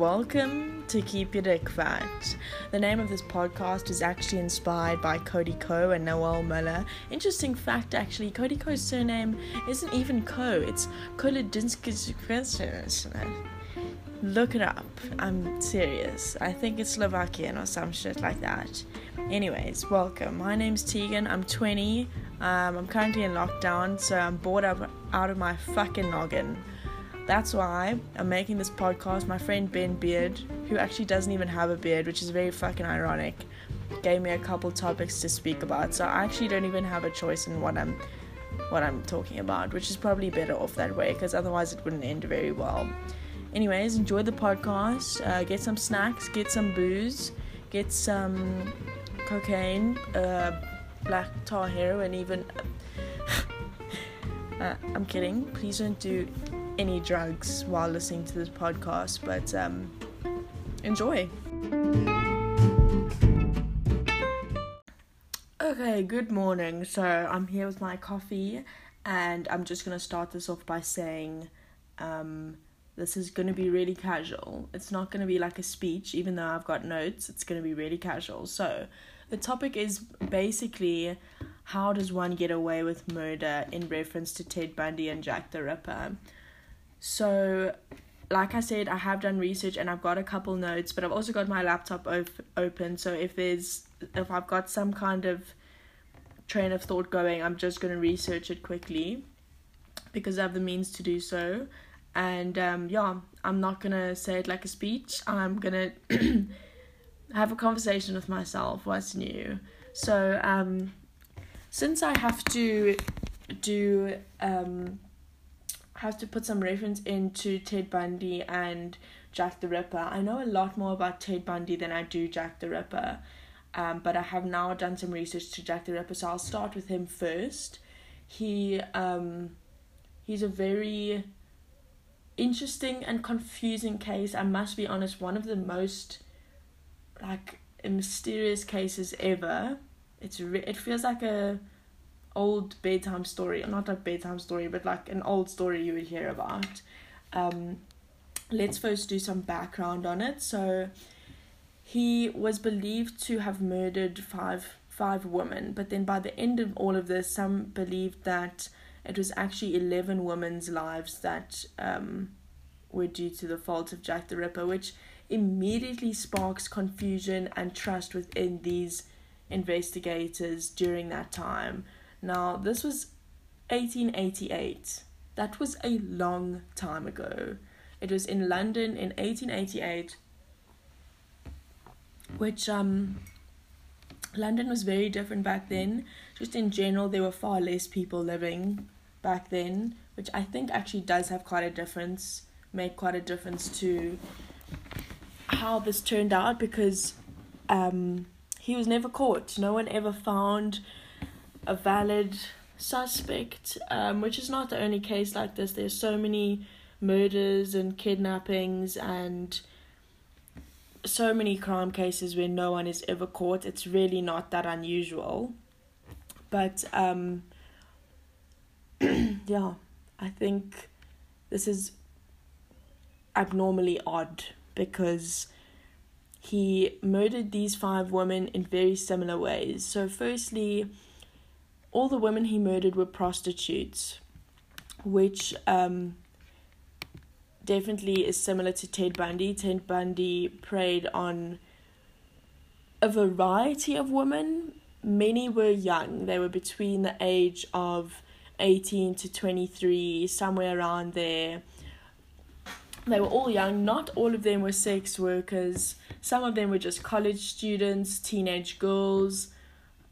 welcome to Keep Your Dick Fat. The name of this podcast is actually inspired by Cody Ko and Noel Miller. Interesting fact, actually, Cody Ko's surname isn't even Ko, it's Kolodinsky. Look it up. I'm serious. I think it's Slovakian or some shit like that. Anyways, welcome. My name's Tegan. I'm 20. Um, I'm currently in lockdown, so I'm bored out of my fucking noggin. That's why I'm making this podcast. My friend Ben Beard, who actually doesn't even have a beard, which is very fucking ironic, gave me a couple topics to speak about. So I actually don't even have a choice in what I'm what I'm talking about, which is probably better off that way because otherwise it wouldn't end very well. Anyways, enjoy the podcast. Uh, get some snacks, get some booze, get some cocaine, uh, black tar heroin, even. uh, I'm kidding. Please don't do any drugs while listening to this podcast, but um, enjoy. Okay, good morning. So I'm here with my coffee, and I'm just gonna start this off by saying um, this is gonna be really casual. It's not gonna be like a speech, even though I've got notes, it's gonna be really casual. So the topic is basically how does one get away with murder in reference to Ted Bundy and Jack the Ripper. So, like I said, I have done research and I've got a couple notes, but I've also got my laptop op- open. So if there's if I've got some kind of train of thought going, I'm just gonna research it quickly because I have the means to do so. And um, yeah, I'm not gonna say it like a speech. I'm gonna have a conversation with myself. What's new? So um, since I have to do um have to put some reference into Ted Bundy and Jack the Ripper. I know a lot more about Ted Bundy than I do Jack the Ripper, um, but I have now done some research to Jack the Ripper, so I'll start with him first. He um, he's a very interesting and confusing case. I must be honest, one of the most like mysterious cases ever. It's re- it feels like a old bedtime story, not a bedtime story, but like an old story you would hear about. Um, let's first do some background on it. So, he was believed to have murdered five five women, but then by the end of all of this, some believed that it was actually eleven women's lives that um, were due to the fault of Jack the Ripper, which immediately sparks confusion and trust within these investigators during that time. Now, this was 1888. That was a long time ago. It was in London in 1888, which um London was very different back then. Just in general, there were far less people living back then, which I think actually does have quite a difference, make quite a difference to how this turned out because um, he was never caught. No one ever found a valid suspect, um, which is not the only case like this. There's so many murders and kidnappings and so many crime cases where no one is ever caught. It's really not that unusual. But um, yeah, I think this is abnormally odd because he murdered these five women in very similar ways. So, firstly, all the women he murdered were prostitutes, which um, definitely is similar to Ted Bundy. Ted Bundy preyed on a variety of women. Many were young, they were between the age of 18 to 23, somewhere around there. They were all young, not all of them were sex workers. Some of them were just college students, teenage girls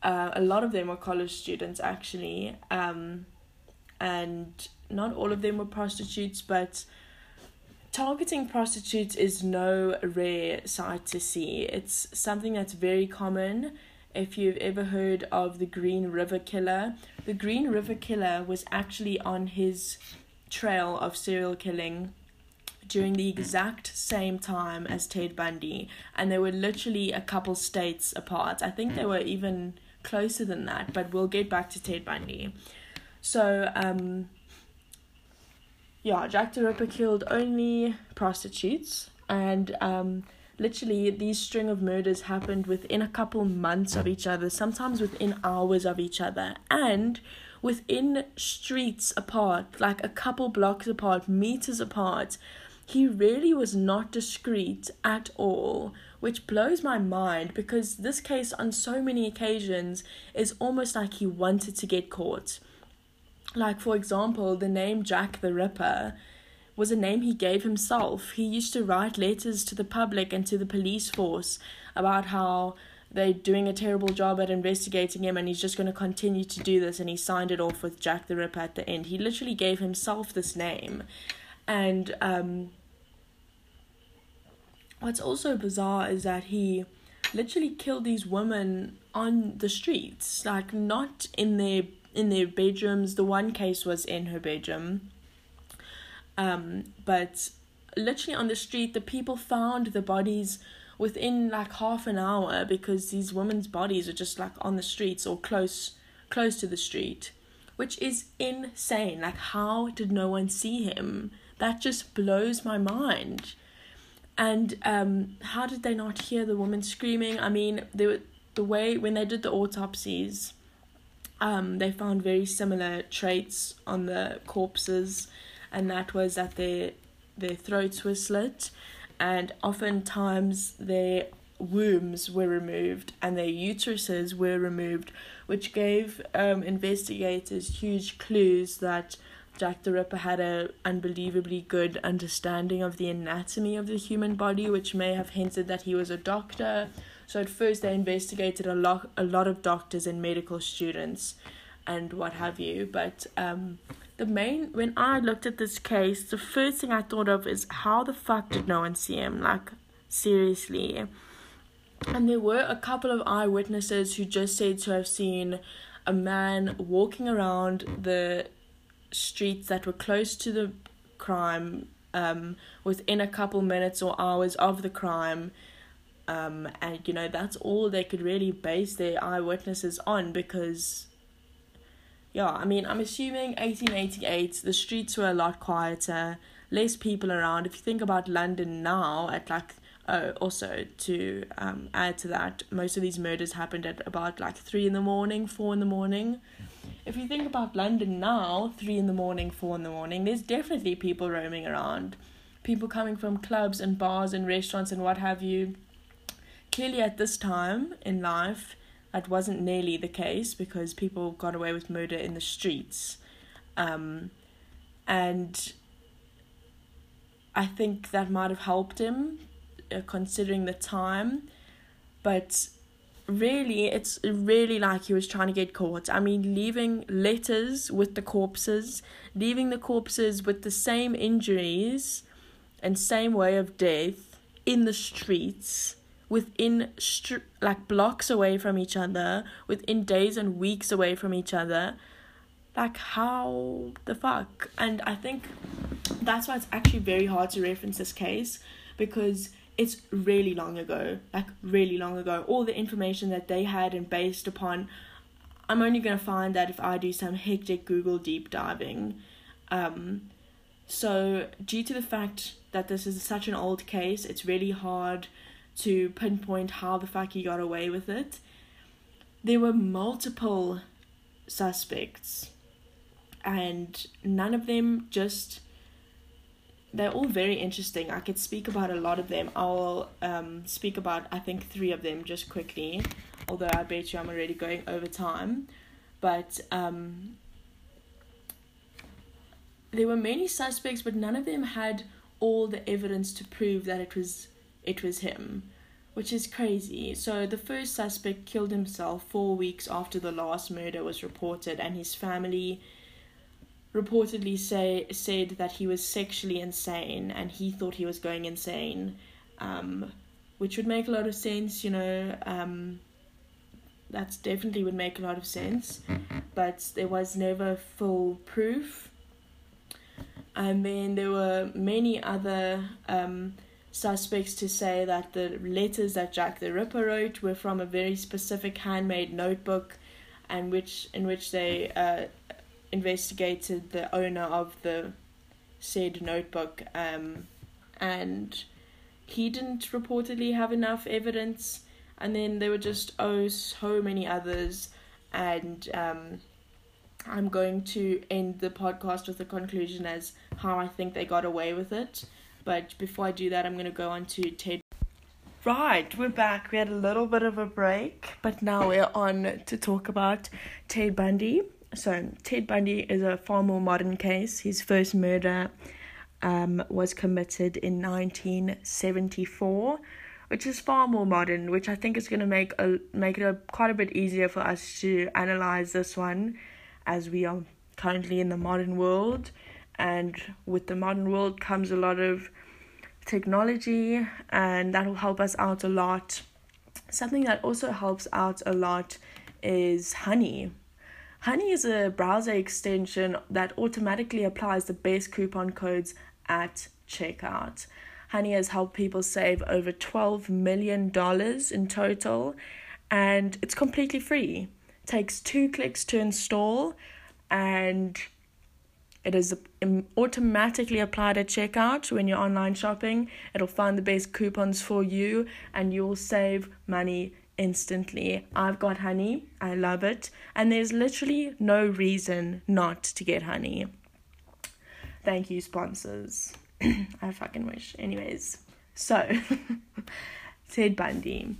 uh, a lot of them were college students actually, um, and not all of them were prostitutes, but targeting prostitutes is no rare sight to see. It's something that's very common. If you've ever heard of the Green River Killer, the Green River Killer was actually on his trail of serial killing during the exact same time as Ted Bundy, and they were literally a couple states apart. I think they were even closer than that, but we'll get back to Ted Bundy. So, um, yeah, Jack the Ripper killed only prostitutes, and um, literally these string of murders happened within a couple months of each other, sometimes within hours of each other, and within streets apart, like a couple blocks apart, meters apart. He really was not discreet at all, which blows my mind because this case, on so many occasions, is almost like he wanted to get caught. Like, for example, the name Jack the Ripper was a name he gave himself. He used to write letters to the public and to the police force about how they're doing a terrible job at investigating him and he's just going to continue to do this and he signed it off with Jack the Ripper at the end. He literally gave himself this name. And um what's also bizarre is that he literally killed these women on the streets, like not in their in their bedrooms. The one case was in her bedroom um, but literally on the street, the people found the bodies within like half an hour because these women's bodies are just like on the streets or close close to the street, which is insane. Like, how did no one see him? That just blows my mind. And um, how did they not hear the woman screaming? I mean, they were, the way when they did the autopsies, um, they found very similar traits on the corpses and that was that their their throats were slit, and oftentimes their wombs were removed and their uteruses were removed, which gave um, investigators huge clues that Jack the Ripper had a unbelievably good understanding of the anatomy of the human body, which may have hinted that he was a doctor. So at first they investigated a lot a lot of doctors and medical students and what have you, but um the main when I looked at this case, the first thing I thought of is how the fuck did no one see him? Like seriously. And there were a couple of eyewitnesses who just said to have seen a man walking around the streets that were close to the crime um, within a couple minutes or hours of the crime. Um, and you know, that's all they could really base their eyewitnesses on because yeah, I mean, I'm assuming 1888, the streets were a lot quieter, less people around. If you think about London now, at like, oh, also to um, add to that, most of these murders happened at about like 3 in the morning, 4 in the morning. If you think about London now, 3 in the morning, 4 in the morning, there's definitely people roaming around. People coming from clubs and bars and restaurants and what have you. Clearly, at this time in life, that wasn't nearly the case because people got away with murder in the streets. Um, and I think that might have helped him uh, considering the time. But really, it's really like he was trying to get caught. I mean, leaving letters with the corpses, leaving the corpses with the same injuries and same way of death in the streets within str- like blocks away from each other, within days and weeks away from each other. Like how the fuck? And I think that's why it's actually very hard to reference this case because it's really long ago, like really long ago. All the information that they had and based upon, I'm only gonna find that if I do some hectic Google deep diving. Um, so due to the fact that this is such an old case, it's really hard to pinpoint how the fuck he got away with it. There were multiple suspects, and none of them just. They're all very interesting. I could speak about a lot of them. I'll um, speak about, I think, three of them just quickly, although I bet you I'm already going over time. But um, there were many suspects, but none of them had all the evidence to prove that it was it was him, which is crazy. So the first suspect killed himself four weeks after the last murder was reported, and his family reportedly say said that he was sexually insane and he thought he was going insane, um, which would make a lot of sense. You know, um, that's definitely would make a lot of sense, but there was never full proof. And then there were many other um, suspects to say that the letters that Jack the Ripper wrote were from a very specific handmade notebook, and which in which they uh, investigated the owner of the said notebook, um, and he didn't reportedly have enough evidence, and then there were just oh so many others, and um, I'm going to end the podcast with a conclusion as how I think they got away with it. But before I do that, I'm going to go on to Ted. Right, we're back. We had a little bit of a break, but now we're on to talk about Ted Bundy. So, Ted Bundy is a far more modern case. His first murder um, was committed in 1974, which is far more modern, which I think is going to make a make it a, quite a bit easier for us to analyze this one as we are currently in the modern world. And with the modern world comes a lot of technology, and that will help us out a lot. Something that also helps out a lot is Honey. Honey is a browser extension that automatically applies the best coupon codes at checkout. Honey has helped people save over $12 million in total, and it's completely free It takes two clicks to install and it is automatically applied at checkout when you're online shopping. It'll find the best coupons for you and you'll save money instantly. I've got honey, I love it, and there's literally no reason not to get honey. Thank you, sponsors. I fucking wish. Anyways, so Ted Bundy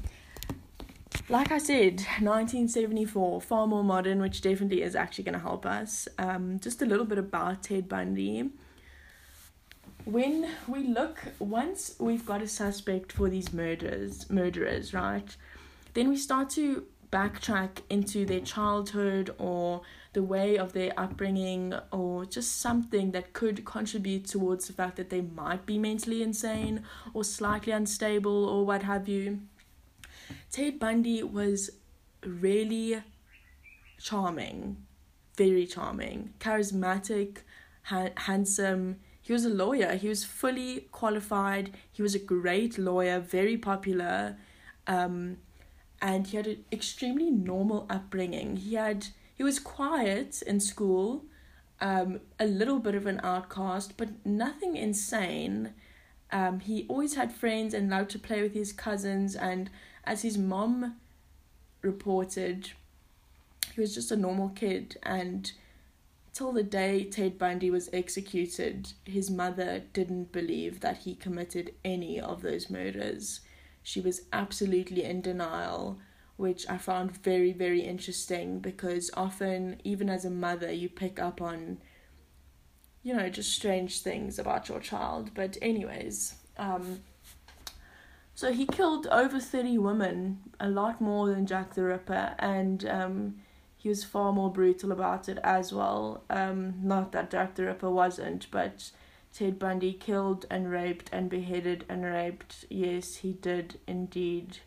like I said, 1974, far more modern, which definitely is actually going to help us. Um, just a little bit about Ted Bundy. When we look, once we've got a suspect for these murders, murderers, right? Then we start to backtrack into their childhood or the way of their upbringing or just something that could contribute towards the fact that they might be mentally insane or slightly unstable or what have you Ted Bundy was really charming, very charming, charismatic, ha- handsome. He was a lawyer. He was fully qualified. He was a great lawyer, very popular. Um, and he had an extremely normal upbringing. He had he was quiet in school, um, a little bit of an outcast, but nothing insane. Um, he always had friends and loved to play with his cousins and as his mom reported, he was just a normal kid, and till the day Ted Bundy was executed, his mother didn't believe that he committed any of those murders. She was absolutely in denial, which I found very, very interesting because often, even as a mother, you pick up on, you know, just strange things about your child. But, anyways, um, so he killed over 30 women, a lot more than Jack the Ripper, and um, he was far more brutal about it as well. Um, not that Jack the Ripper wasn't, but Ted Bundy killed and raped and beheaded and raped. Yes, he did indeed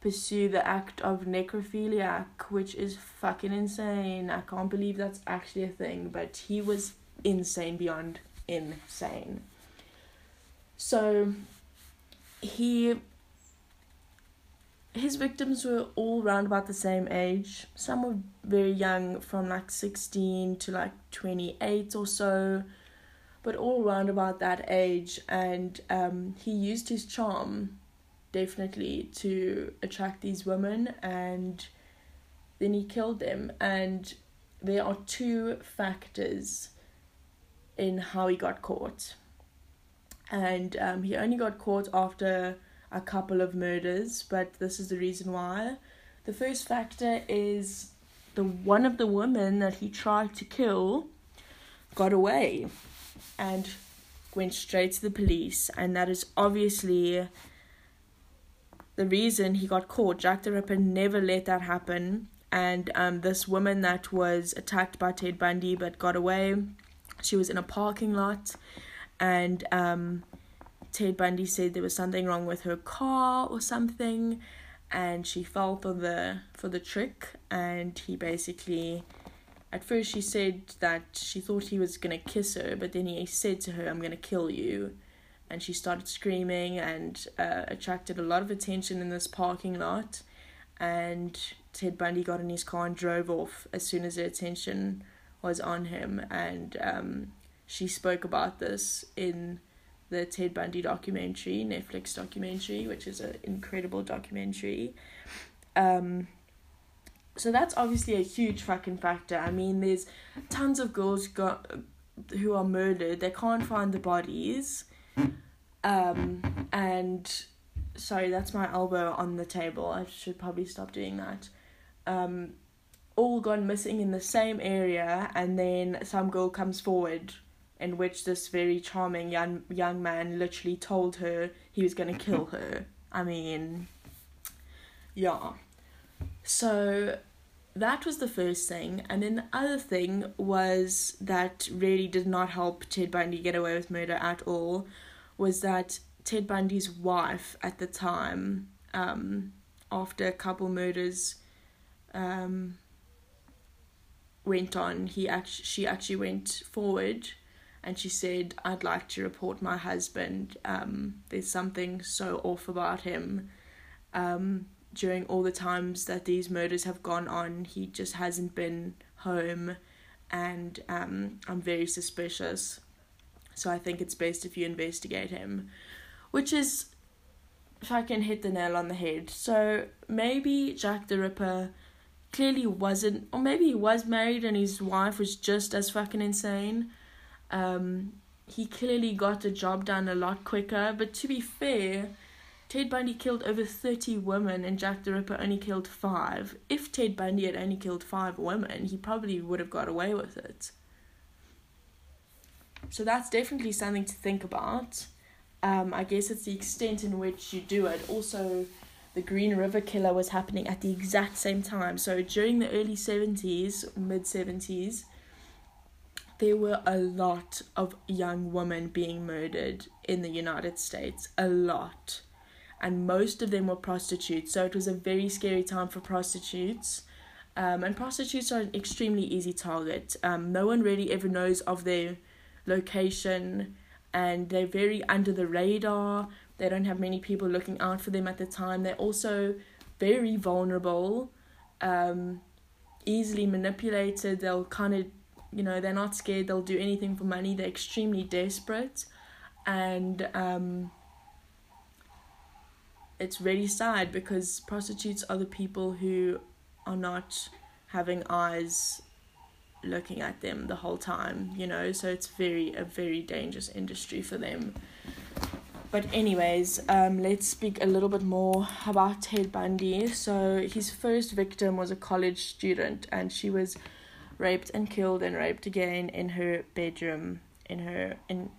pursue the act of necrophiliac, which is fucking insane. I can't believe that's actually a thing, but he was insane beyond insane. So he his victims were all around about the same age. Some were very young, from like 16 to like 28 or so, but all around about that age. And um, he used his charm definitely to attract these women, and then he killed them. And there are two factors in how he got caught and um, he only got caught after a couple of murders, but this is the reason why. The first factor is the one of the women that he tried to kill got away and went straight to the police, and that is obviously the reason he got caught. Jack the Ripper never let that happen, and um, this woman that was attacked by Ted Bundy but got away, she was in a parking lot and um, Ted Bundy said there was something wrong with her car or something, and she fell for the for the trick. And he basically, at first, she said that she thought he was gonna kiss her, but then he said to her, "I'm gonna kill you." And she started screaming and uh, attracted a lot of attention in this parking lot. And Ted Bundy got in his car and drove off as soon as the attention was on him. And um, she spoke about this in the Ted Bundy documentary, Netflix documentary, which is an incredible documentary. Um, so that's obviously a huge fucking factor. I mean, there's tons of girls got who are murdered. They can't find the bodies. Um, and sorry, that's my elbow on the table. I should probably stop doing that. Um, all gone missing in the same area, and then some girl comes forward, in which this very charming young young man literally told her he was gonna kill her. I mean, yeah. So that was the first thing, and then the other thing was that really did not help Ted Bundy get away with murder at all. Was that Ted Bundy's wife at the time, um, after a couple murders, um, went on. He actually, she actually went forward, and she said, "I'd like to report my husband. Um, there's something so off about him." Um, during all the times that these murders have gone on, he just hasn't been home, and um, I'm very suspicious. So I think it's best if you investigate him which is if I can hit the nail on the head. So maybe Jack the Ripper clearly wasn't, or maybe he was married and his wife was just as fucking insane. Um, he clearly got the job done a lot quicker, but to be fair, Ted Bundy killed over 30 women and Jack the Ripper only killed five. If Ted Bundy had only killed five women, he probably would have got away with it. So that's definitely something to think about. Um, I guess it's the extent in which you do it. Also, the Green River Killer was happening at the exact same time. So during the early 70s, mid 70s, there were a lot of young women being murdered in the United States. A lot. And most of them were prostitutes. So it was a very scary time for prostitutes. Um, and prostitutes are an extremely easy target. Um, no one really ever knows of their location and they're very under the radar. They don't have many people looking out for them at the time. They're also very vulnerable, um, easily manipulated. They'll kind of, you know, they're not scared. They'll do anything for money. They're extremely desperate, and um, it's really sad because prostitutes are the people who are not having eyes looking at them the whole time, you know, so it's very a very dangerous industry for them. But anyways, um, let's speak a little bit more about Ted Bundy. So his first victim was a college student, and she was raped and killed and raped again in her bedroom in her in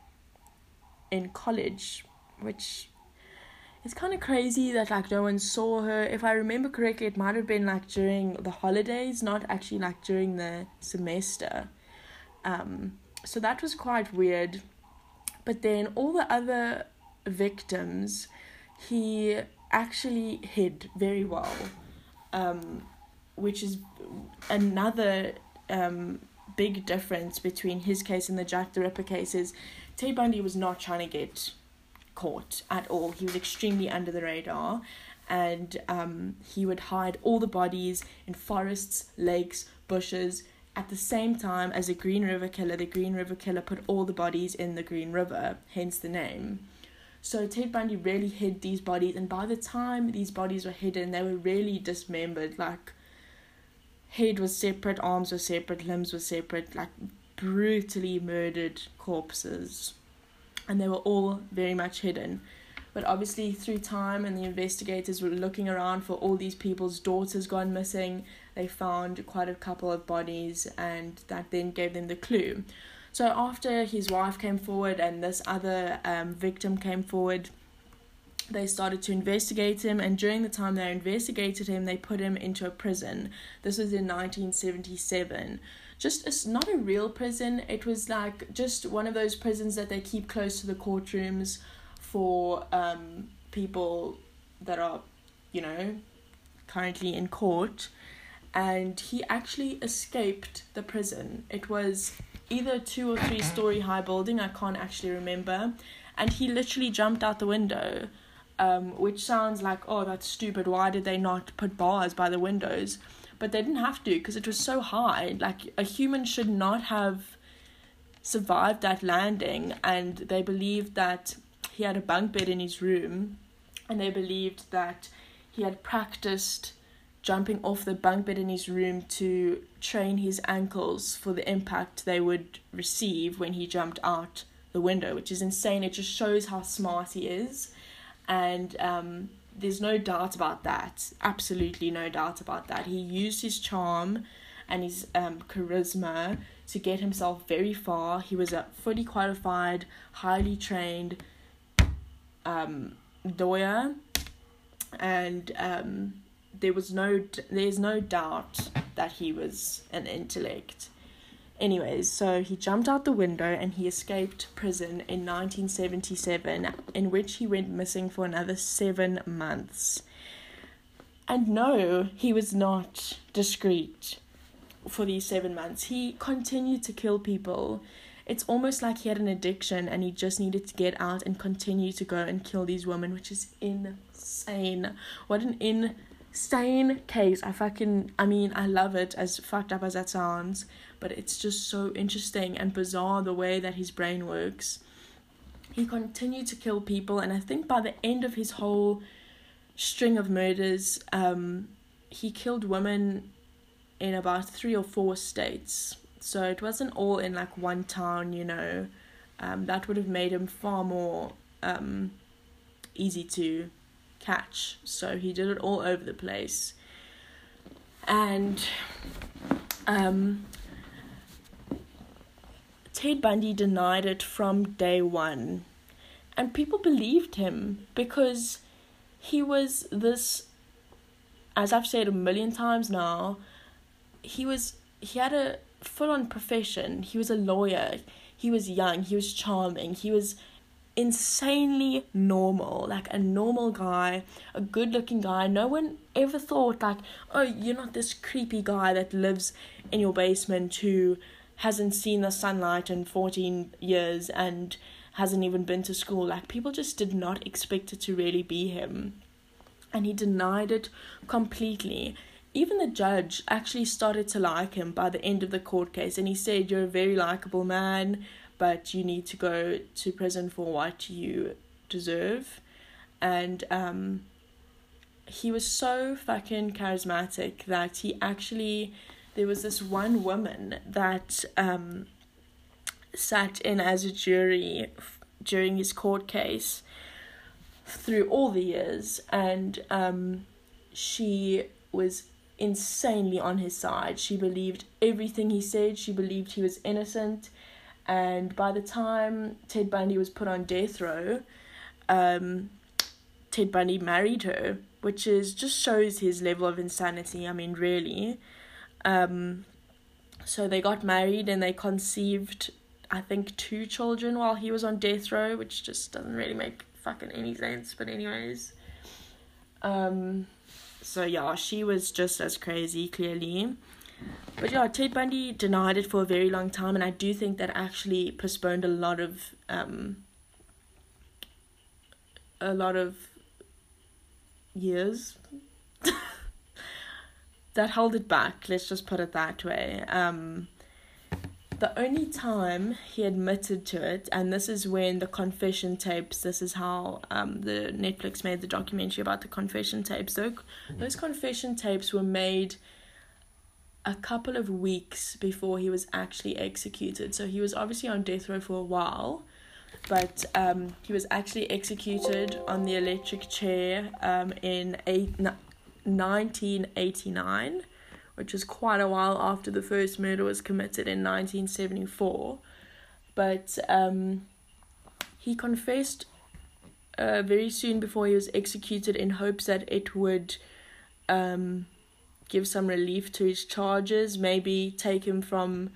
in college, which it's kind of crazy that like no one saw her. If I remember correctly, it might have been like during the holidays, not actually like during the semester. Um, so that was quite weird. But then all the other victims, he actually hid very well, um, which is another um, big difference between his case and the Jack the Ripper cases. Ted Bundy was not trying to get caught at all. He was extremely under the radar and um, he would hide all the bodies in forests, lakes, bushes. At the same time as the Green River Killer, the Green River Killer put all the bodies in the Green River, hence the name. So Ted Bundy really hid these bodies, and by the time these bodies were hidden, they were really dismembered. Like, head was separate, arms were separate, limbs were separate, like brutally murdered corpses and they were all very much hidden. But obviously, through time and the investigators were looking around for all these people's daughters gone missing, they found quite a couple of bodies, and that then gave them the clue. So, after his wife came forward and this other um, victim came forward, they started to investigate him, and during the time they investigated him, they put him into a prison. This was in 1977 just it's not a real prison. It was like just one of those prisons that they keep close to the courtrooms for um, people that are, you know, currently in court. And he actually escaped the prison. It was either a two or three story high building, I can't actually remember. And he literally jumped out the window. Um, which sounds like, oh, that's stupid. Why did they not put bars by the windows? But they didn't have to because it was so high. Like a human should not have survived that landing, and they believed that he had a bunk bed in his room, and they believed that he had practiced jumping off the bunk bed in his room to train his ankles for the impact they would receive when he jumped out the window, which is insane. It just shows how smart he is. And um, there's no doubt about that. Absolutely no doubt about that. He used his charm and his um, charisma to get himself very far. He was a fully qualified, highly trained um, lawyer, and um, there was no there's no doubt that he was an intellect. Anyways, so he jumped out the window and he escaped prison in 1977, in which he went missing for another seven months. And no, he was not discreet for these seven months. He continued to kill people. It's almost like he had an addiction and he just needed to get out and continue to go and kill these women, which is insane. What an insane case. I fucking, I mean, I love it as fucked up as that sounds, but it's just so interesting and bizarre the way that his brain works. He continued to kill people, and I think by the end of his whole string of murders, um, he killed women in about three or four states. So it wasn't all in like one town, you know. Um, that would have made him far more um, easy to catch. So he did it all over the place. And um, Ted Bundy denied it from day one. And people believed him because he was this, as I've said a million times now, he was he had a full on profession. He was a lawyer. He was young. He was charming. He was insanely normal, like a normal guy, a good looking guy. No one ever thought, like, oh, you're not this creepy guy that lives in your basement who hasn't seen the sunlight in 14 years and hasn't even been to school. Like, people just did not expect it to really be him. And he denied it completely even the judge actually started to like him by the end of the court case and he said you're a very likable man but you need to go to prison for what you deserve and um he was so fucking charismatic that he actually there was this one woman that um sat in as a jury during his court case through all the years and um she was insanely on his side. She believed everything he said, she believed he was innocent. And by the time Ted Bundy was put on death row, um, Ted Bundy married her, which is just shows his level of insanity. I mean, really. Um, so they got married and they conceived, I think, two children while he was on death row, which just doesn't really make fucking any sense. But anyways, um, so yeah, she was just as crazy, clearly. But yeah, Ted Bundy denied it for a very long time, and I do think that actually postponed a lot of um, a lot of years. that held it back. Let's just put it that way. Um, the only time he admitted to it, and this is when the confession tapes, this is how um, the Netflix made the documentary about the confession tapes. So, those confession tapes were made a couple of weeks before he was actually executed. So, he was obviously on death row for a while, but um, he was actually executed on the electric chair um, in eight, 1989 which is quite a while after the first murder was committed in 1974. But um, he confessed uh, very soon before he was executed in hopes that it would um, give some relief to his charges, maybe take him from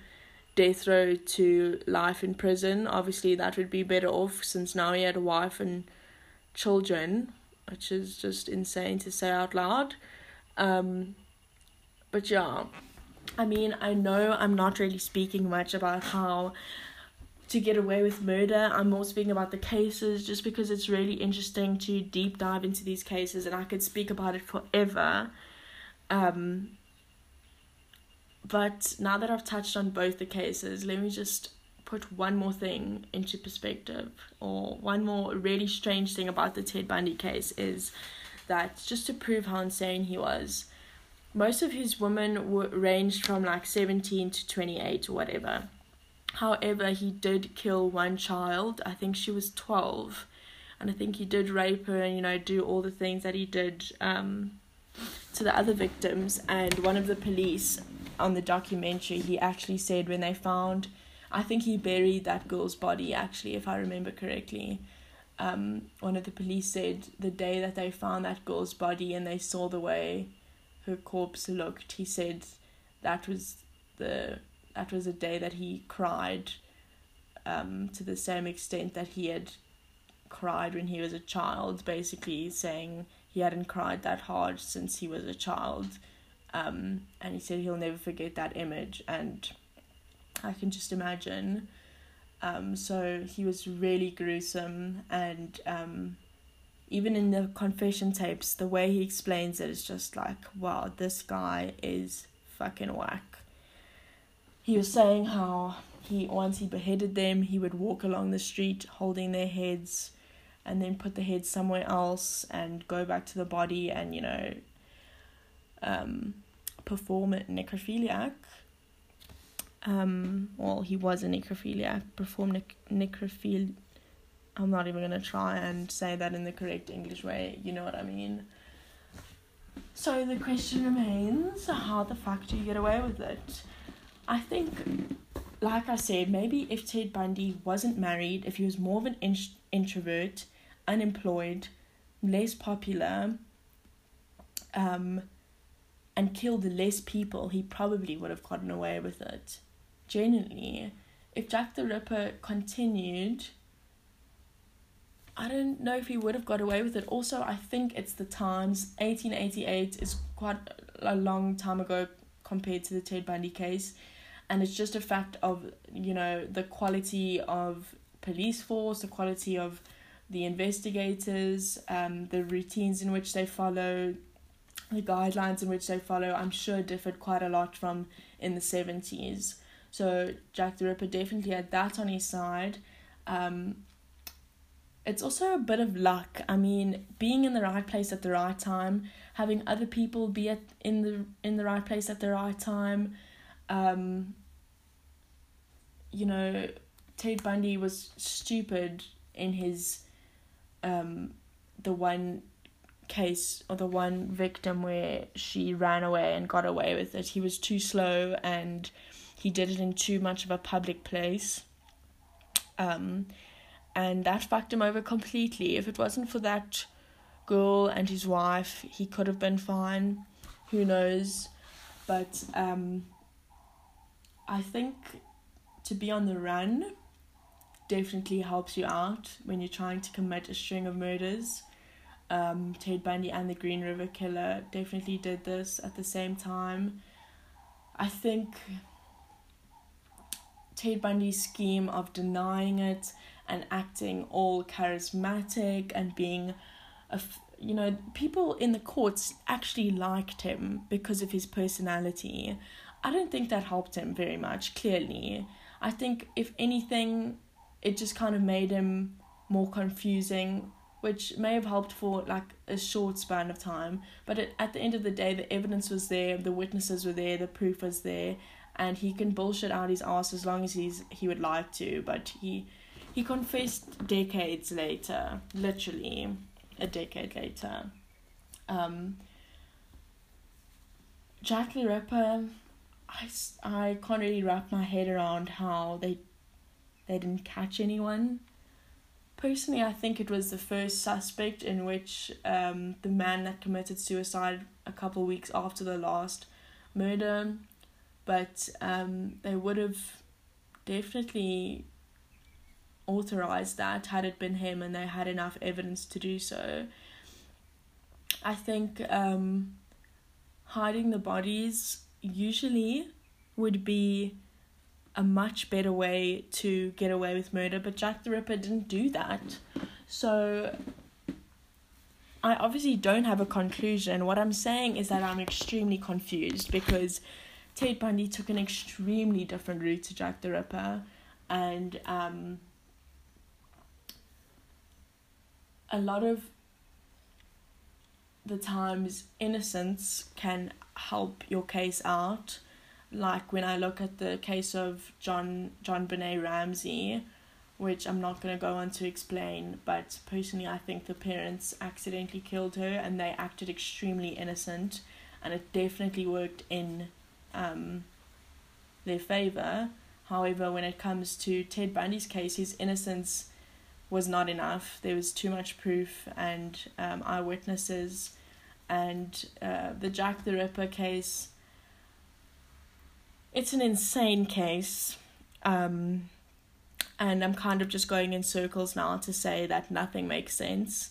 death row to life in prison. Obviously, that would be better off since now he had a wife and children, which is just insane to say out loud. Um, but yeah, I mean, I know I'm not really speaking much about how to get away with murder. I'm more speaking about the cases just because it's really interesting to deep dive into these cases and I could speak about it forever. Um, but now that I've touched on both the cases, let me just put one more thing into perspective, or one more really strange thing about the Ted Bundy case is that just to prove how insane he was, most of his women were ranged from like 17 to 28 or whatever. However, he did kill one child. I think she was 12. And I think he did rape her and, you know, do all the things that he did um, to the other victims. And one of the police on the documentary, he actually said when they found, I think he buried that girl's body, actually, if I remember correctly. Um, one of the police said the day that they found that girl's body and they saw the way her corpse looked, he said that was the that was a day that he cried um, to the same extent that he had cried when he was a child, basically saying he hadn't cried that hard since he was a child. Um, and he said he'll never forget that image, and I can just imagine. Um, so he was really gruesome, and um, even in the confession tapes, the way he explains it is just like, wow, this guy is fucking whack he was saying how he once he beheaded them, he would walk along the street holding their heads and then put the head somewhere else and go back to the body and, you know, um, perform a necrophiliac. Um, well, he was a necrophiliac, perform nec- necrophil. I'm not even gonna try and say that in the correct English way, you know what I mean? So the question remains how the fuck do you get away with it? I think, like I said, maybe if Ted Bundy wasn't married, if he was more of an in- introvert, unemployed, less popular, um, and killed less people, he probably would have gotten away with it. Genuinely, if Jack the Ripper continued, I don't know if he would have got away with it. Also, I think it's the times. 1888 is quite a long time ago compared to the Ted Bundy case and it's just a fact of you know the quality of police force the quality of the investigators um, the routines in which they follow the guidelines in which they follow i'm sure differed quite a lot from in the 70s so jack the ripper definitely had that on his side. Um, it's also a bit of luck. I mean being in the right place at the right time having other people be at in the in the right place at the right time. Um, you know, Ted Bundy was stupid in his um, the one case or the one victim where she ran away and got away with it. He was too slow and he did it in too much of a public place. Um, and that fucked him over completely. If it wasn't for that girl and his wife, he could have been fine. Who knows? But um, I think to be on the run definitely helps you out when you're trying to commit a string of murders. Um, Ted Bundy and the Green River Killer definitely did this at the same time. I think Ted Bundy's scheme of denying it and acting all charismatic and being a you know people in the courts actually liked him because of his personality i don't think that helped him very much clearly I think if anything, it just kind of made him more confusing, which may have helped for like a short span of time. But it, at the end of the day, the evidence was there, the witnesses were there, the proof was there, and he can bullshit out his ass as long as he's he would like to. But he he confessed decades later, literally a decade later. Um, Jack the Ripper I, I can't really wrap my head around how they they didn't catch anyone. Personally, I think it was the first suspect in which um, the man that committed suicide a couple weeks after the last murder, but um, they would have definitely authorized that had it been him and they had enough evidence to do so. I think um, hiding the bodies usually would be a much better way to get away with murder, but Jack the Ripper didn't do that. So I obviously don't have a conclusion. What I'm saying is that I'm extremely confused because Ted Bundy took an extremely different route to Jack the Ripper. and um, a lot of the times innocence can help your case out like when I look at the case of John JonBenét Ramsey, which I'm not going to go on to explain, but personally I think the parents accidentally killed her and they acted extremely innocent and it definitely worked in um, their favor. However, when it comes to Ted Bundy's case, his innocence was not enough. There was too much proof and um, eyewitnesses. And uh, the Jack the Ripper case, it's an insane case. Um, and I'm kind of just going in circles now to say that nothing makes sense.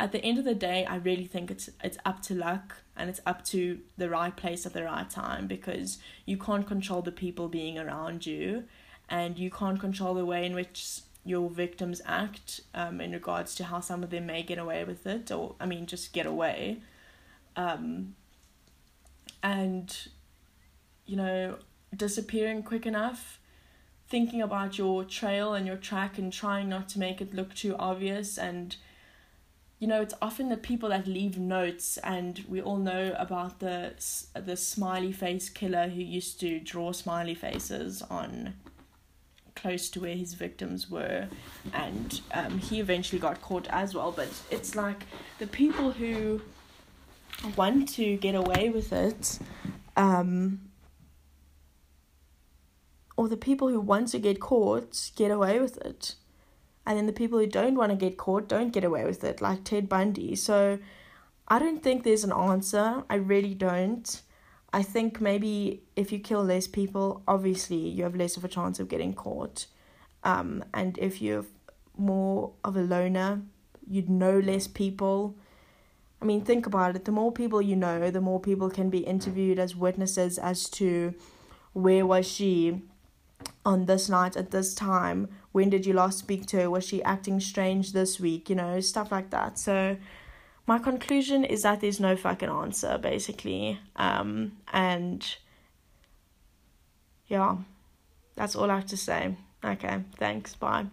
At the end of the day, I really think it's it's up to luck and it's up to the right place at the right time because you can't control the people being around you and you can't control the way in which your victims act um, in regards to how some of them may get away with it or I mean just get away. Um, and you know disappearing quick enough, thinking about your trail and your track and trying not to make it look too obvious and you know it's often the people that leave notes and we all know about the the smiley face killer who used to draw smiley faces on close to where his victims were and um, he eventually got caught as well but it's like the people who want to get away with it um, or the people who want to get caught get away with it. And then the people who don't want to get caught don't get away with it, like Ted Bundy. So I don't think there's an answer. I really don't. I think maybe if you kill less people, obviously you have less of a chance of getting caught. Um, and if you're more of a loner, you'd know less people. I mean, think about it. The more people you know, the more people can be interviewed as witnesses as to where was she, on this night at this time when did you last speak to her? Was she acting strange this week? You know stuff like that. So my conclusion is that there's no fucking answer basically. Um and yeah that's all i have to say. Okay thanks bye